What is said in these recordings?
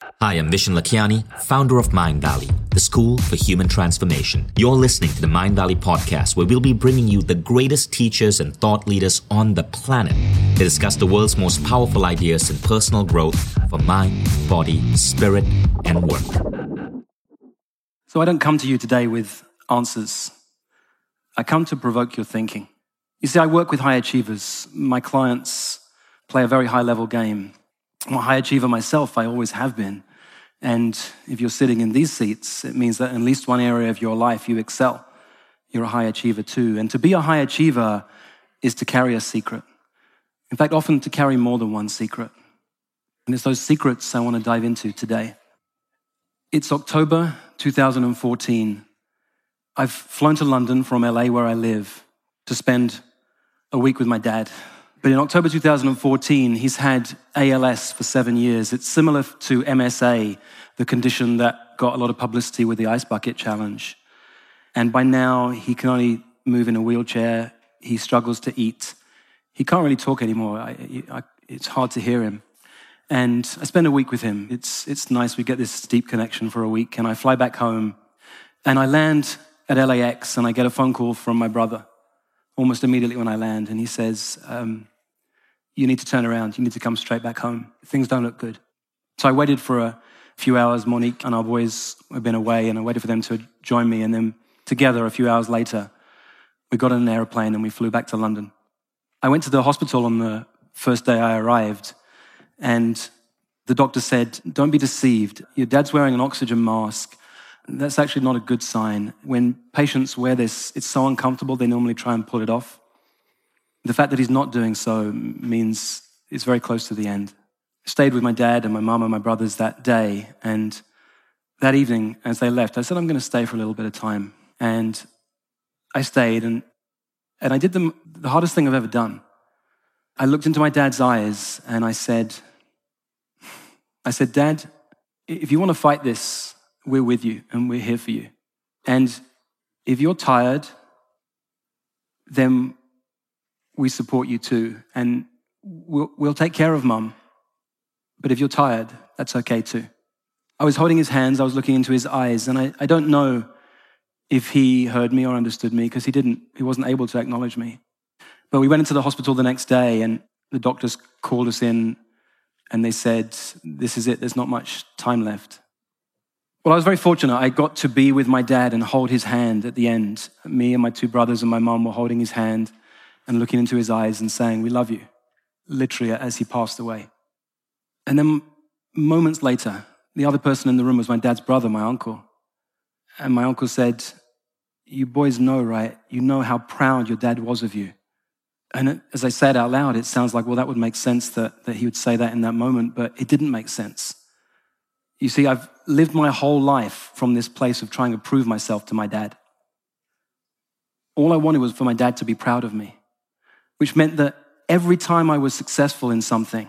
Hi, I'm Vishen Lakhiani, founder of Mindvalley, the school for human transformation. You're listening to the Mindvalley podcast, where we'll be bringing you the greatest teachers and thought leaders on the planet to discuss the world's most powerful ideas in personal growth for mind, body, spirit, and work. So I don't come to you today with answers. I come to provoke your thinking. You see, I work with high achievers. My clients play a very high level game. I'm a high achiever myself, I always have been. And if you're sitting in these seats, it means that in at least one area of your life you excel. You're a high achiever too. And to be a high achiever is to carry a secret. In fact, often to carry more than one secret. And it's those secrets I want to dive into today. It's October 2014. I've flown to London from LA, where I live, to spend a week with my dad. But in October 2014, he's had ALS for seven years. It's similar to MSA, the condition that got a lot of publicity with the Ice Bucket Challenge. And by now, he can only move in a wheelchair. He struggles to eat. He can't really talk anymore. I, I, it's hard to hear him. And I spend a week with him. It's, it's nice. We get this deep connection for a week. And I fly back home. And I land at LAX and I get a phone call from my brother almost immediately when I land. And he says, um, You need to turn around. You need to come straight back home. Things don't look good. So I waited for a few hours. Monique and our boys had been away, and I waited for them to join me. And then together, a few hours later, we got on an airplane and we flew back to London. I went to the hospital on the first day I arrived, and the doctor said, Don't be deceived. Your dad's wearing an oxygen mask that's actually not a good sign. When patients wear this, it's so uncomfortable, they normally try and pull it off. The fact that he's not doing so means it's very close to the end. I stayed with my dad and my mum and my brothers that day. And that evening, as they left, I said, I'm going to stay for a little bit of time. And I stayed and, and I did the, the hardest thing I've ever done. I looked into my dad's eyes and I said, I said, Dad, if you want to fight this, we're with you and we're here for you. And if you're tired, then we support you too. And we'll, we'll take care of mum. But if you're tired, that's okay too. I was holding his hands, I was looking into his eyes, and I, I don't know if he heard me or understood me because he didn't, he wasn't able to acknowledge me. But we went into the hospital the next day, and the doctors called us in and they said, This is it, there's not much time left. Well, I was very fortunate. I got to be with my dad and hold his hand at the end. Me and my two brothers and my mom were holding his hand and looking into his eyes and saying, We love you, literally as he passed away. And then moments later, the other person in the room was my dad's brother, my uncle. And my uncle said, You boys know, right? You know how proud your dad was of you. And as I said out loud, it sounds like, well, that would make sense that, that he would say that in that moment, but it didn't make sense. You see, I've lived my whole life from this place of trying to prove myself to my dad. All I wanted was for my dad to be proud of me, which meant that every time I was successful in something,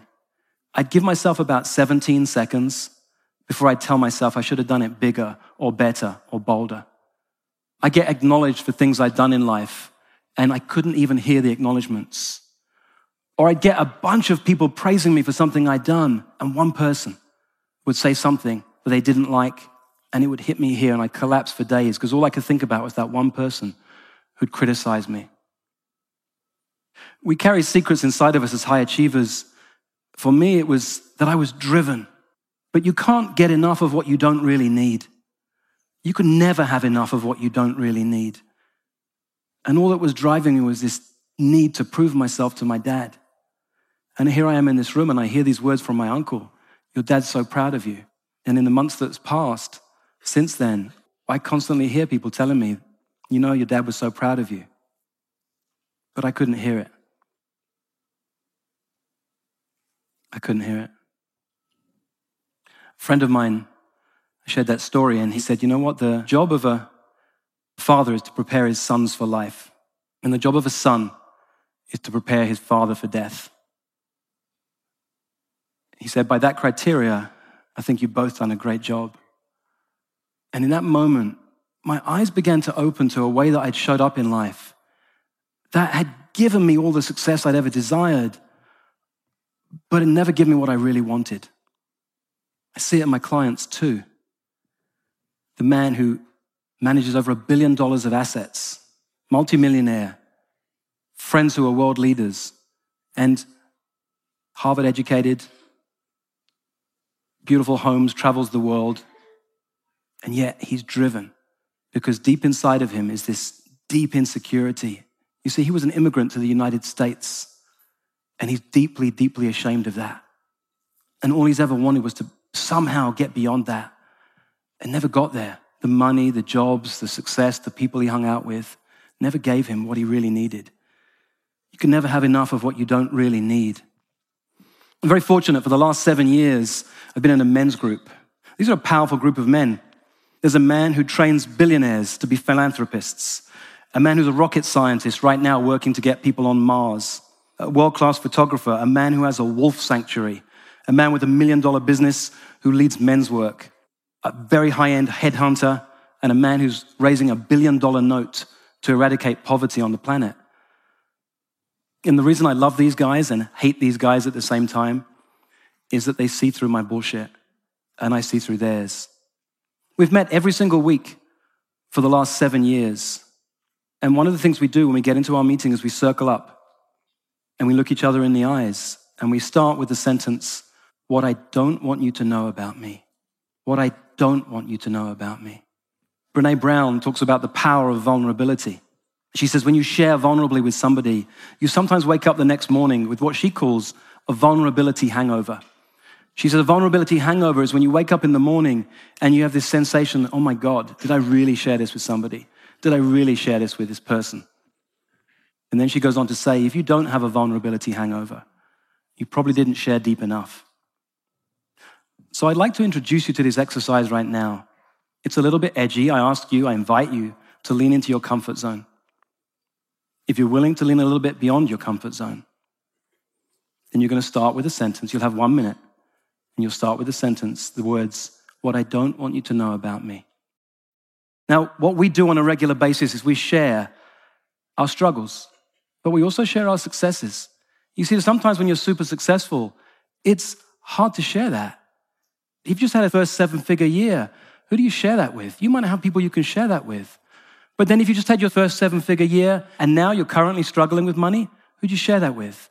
I'd give myself about 17 seconds before I'd tell myself I should have done it bigger or better or bolder. I get acknowledged for things I'd done in life, and I couldn't even hear the acknowledgments. Or I'd get a bunch of people praising me for something I'd done, and one person would say something that they didn't like, and it would hit me here, and I'd collapse for days because all I could think about was that one person who'd criticized me. We carry secrets inside of us as high achievers. For me, it was that I was driven. But you can't get enough of what you don't really need. You can never have enough of what you don't really need. And all that was driving me was this need to prove myself to my dad. And here I am in this room, and I hear these words from my uncle your dad's so proud of you. And in the months that's passed since then, I constantly hear people telling me, you know, your dad was so proud of you. But I couldn't hear it. I couldn't hear it. A friend of mine shared that story, and he said, You know what? The job of a father is to prepare his sons for life, and the job of a son is to prepare his father for death. He said, By that criteria, I think you've both done a great job. And in that moment, my eyes began to open to a way that I'd showed up in life that had given me all the success I'd ever desired, but it never given me what I really wanted. I see it in my clients too. The man who manages over a billion dollars of assets, multimillionaire, friends who are world leaders, and Harvard educated, beautiful homes, travels the world, and yet he's driven because deep inside of him is this deep insecurity. You see, he was an immigrant to the United States, and he's deeply, deeply ashamed of that. And all he's ever wanted was to somehow get beyond that and never got there. The money, the jobs, the success, the people he hung out with never gave him what he really needed. You can never have enough of what you don't really need. I'm very fortunate for the last seven years, I've been in a men's group. These are a powerful group of men. There's a man who trains billionaires to be philanthropists, a man who's a rocket scientist right now working to get people on Mars, a world class photographer, a man who has a wolf sanctuary, a man with a million dollar business who leads men's work, a very high end headhunter, and a man who's raising a billion dollar note to eradicate poverty on the planet. And the reason I love these guys and hate these guys at the same time is that they see through my bullshit and I see through theirs. We've met every single week for the last seven years. And one of the things we do when we get into our meeting is we circle up and we look each other in the eyes and we start with the sentence, What I don't want you to know about me. What I don't want you to know about me. Brene Brown talks about the power of vulnerability. She says, when you share vulnerably with somebody, you sometimes wake up the next morning with what she calls a vulnerability hangover. She says a vulnerability hangover is when you wake up in the morning and you have this sensation, oh my God, did I really share this with somebody? Did I really share this with this person? And then she goes on to say, if you don't have a vulnerability hangover, you probably didn't share deep enough. So I'd like to introduce you to this exercise right now. It's a little bit edgy. I ask you, I invite you to lean into your comfort zone. If you're willing to lean a little bit beyond your comfort zone, then you're going to start with a sentence. You'll have one minute. And you'll start with a sentence, the words, What I don't want you to know about me. Now, what we do on a regular basis is we share our struggles, but we also share our successes. You see, sometimes when you're super successful, it's hard to share that. If you've just had a first seven figure year, who do you share that with? You might have people you can share that with. But then if you just had your first seven figure year and now you're currently struggling with money, who do you share that with?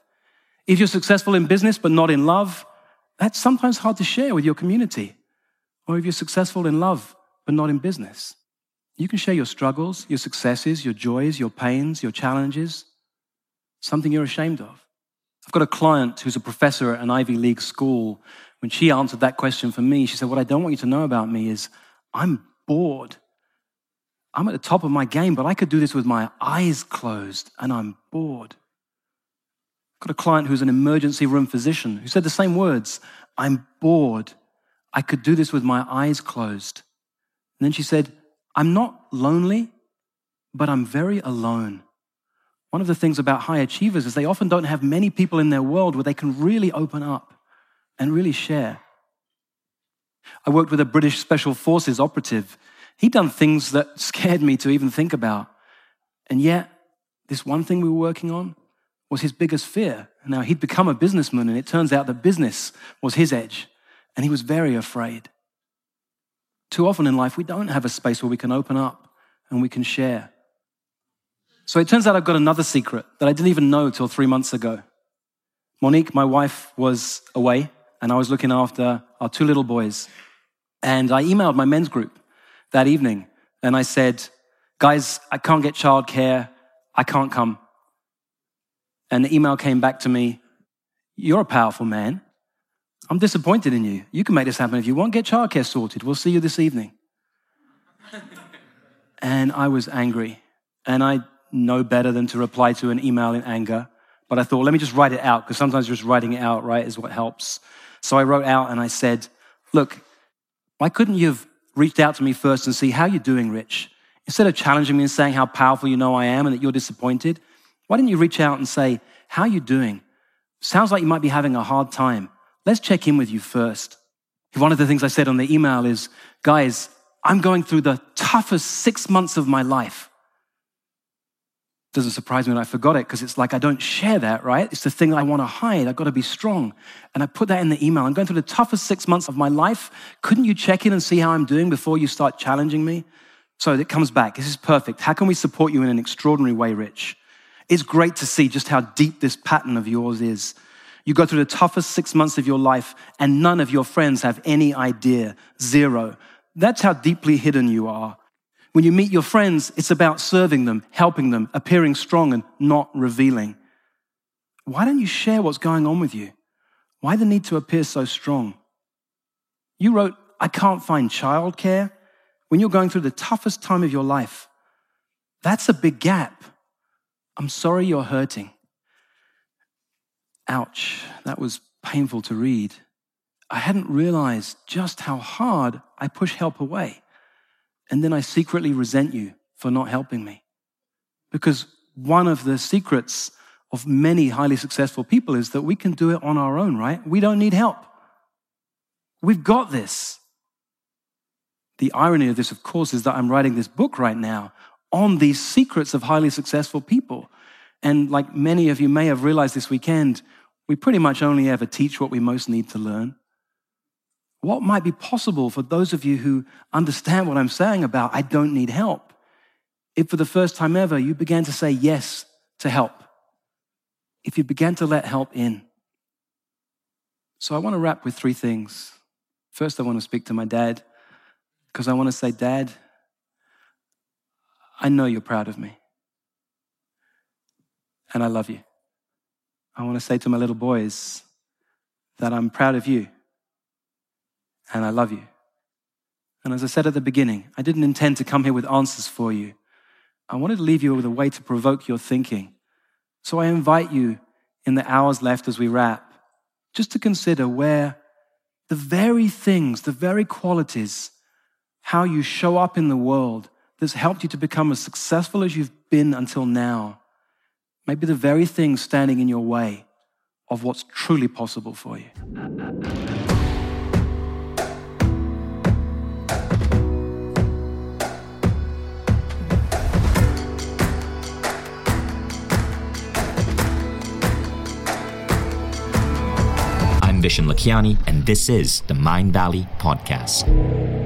If you're successful in business but not in love, that's sometimes hard to share with your community. Or if you're successful in love, but not in business. You can share your struggles, your successes, your joys, your pains, your challenges, something you're ashamed of. I've got a client who's a professor at an Ivy League school. When she answered that question for me, she said, What I don't want you to know about me is I'm bored. I'm at the top of my game, but I could do this with my eyes closed, and I'm bored I've got a client who's an emergency room physician who said the same words I'm bored. I could do this with my eyes closed. And then she said, I'm not lonely, but I'm very alone. One of the things about high achievers is they often don't have many people in their world where they can really open up and really share. I worked with a British Special Forces operative. He'd done things that scared me to even think about. And yet, this one thing we were working on, was his biggest fear. Now, he'd become a businessman, and it turns out that business was his edge, and he was very afraid. Too often in life, we don't have a space where we can open up and we can share. So it turns out I've got another secret that I didn't even know till three months ago. Monique, my wife, was away, and I was looking after our two little boys. And I emailed my men's group that evening, and I said, Guys, I can't get childcare. I can't come. And the email came back to me You're a powerful man. I'm disappointed in you. You can make this happen if you want. Get childcare sorted. We'll see you this evening. and I was angry. And I know better than to reply to an email in anger. But I thought, let me just write it out, because sometimes just writing it out, right, is what helps. So I wrote out and I said, Look, why couldn't you have reached out to me first and see how you're doing, Rich? Instead of challenging me and saying how powerful you know I am and that you're disappointed, why don't you reach out and say, How are you doing? Sounds like you might be having a hard time. Let's check in with you first. One of the things I said on the email is, Guys, I'm going through the toughest six months of my life. Doesn't surprise me when I forgot it because it's like I don't share that, right? It's the thing I want to hide. I've got to be strong. And I put that in the email. I'm going through the toughest six months of my life. Couldn't you check in and see how I'm doing before you start challenging me? So it comes back. This is perfect. How can we support you in an extraordinary way, Rich? It's great to see just how deep this pattern of yours is. You go through the toughest six months of your life, and none of your friends have any idea. Zero. That's how deeply hidden you are. When you meet your friends, it's about serving them, helping them, appearing strong and not revealing. Why don't you share what's going on with you? Why the need to appear so strong? You wrote, I can't find childcare when you're going through the toughest time of your life. That's a big gap. I'm sorry you're hurting. Ouch, that was painful to read. I hadn't realized just how hard I push help away. And then I secretly resent you for not helping me. Because one of the secrets of many highly successful people is that we can do it on our own, right? We don't need help. We've got this. The irony of this, of course, is that I'm writing this book right now on these secrets of highly successful people. And like many of you may have realized this weekend, we pretty much only ever teach what we most need to learn. What might be possible for those of you who understand what I'm saying about I don't need help? If for the first time ever you began to say yes to help, if you began to let help in. So I want to wrap with three things. First, I want to speak to my dad because I want to say, Dad, I know you're proud of me and I love you. I want to say to my little boys that I'm proud of you and I love you. And as I said at the beginning, I didn't intend to come here with answers for you. I wanted to leave you with a way to provoke your thinking. So I invite you in the hours left as we wrap, just to consider where the very things, the very qualities, how you show up in the world that's helped you to become as successful as you've been until now, maybe the very things standing in your way of what's truly possible for you. Vishen and this is the Mindvalley Podcast.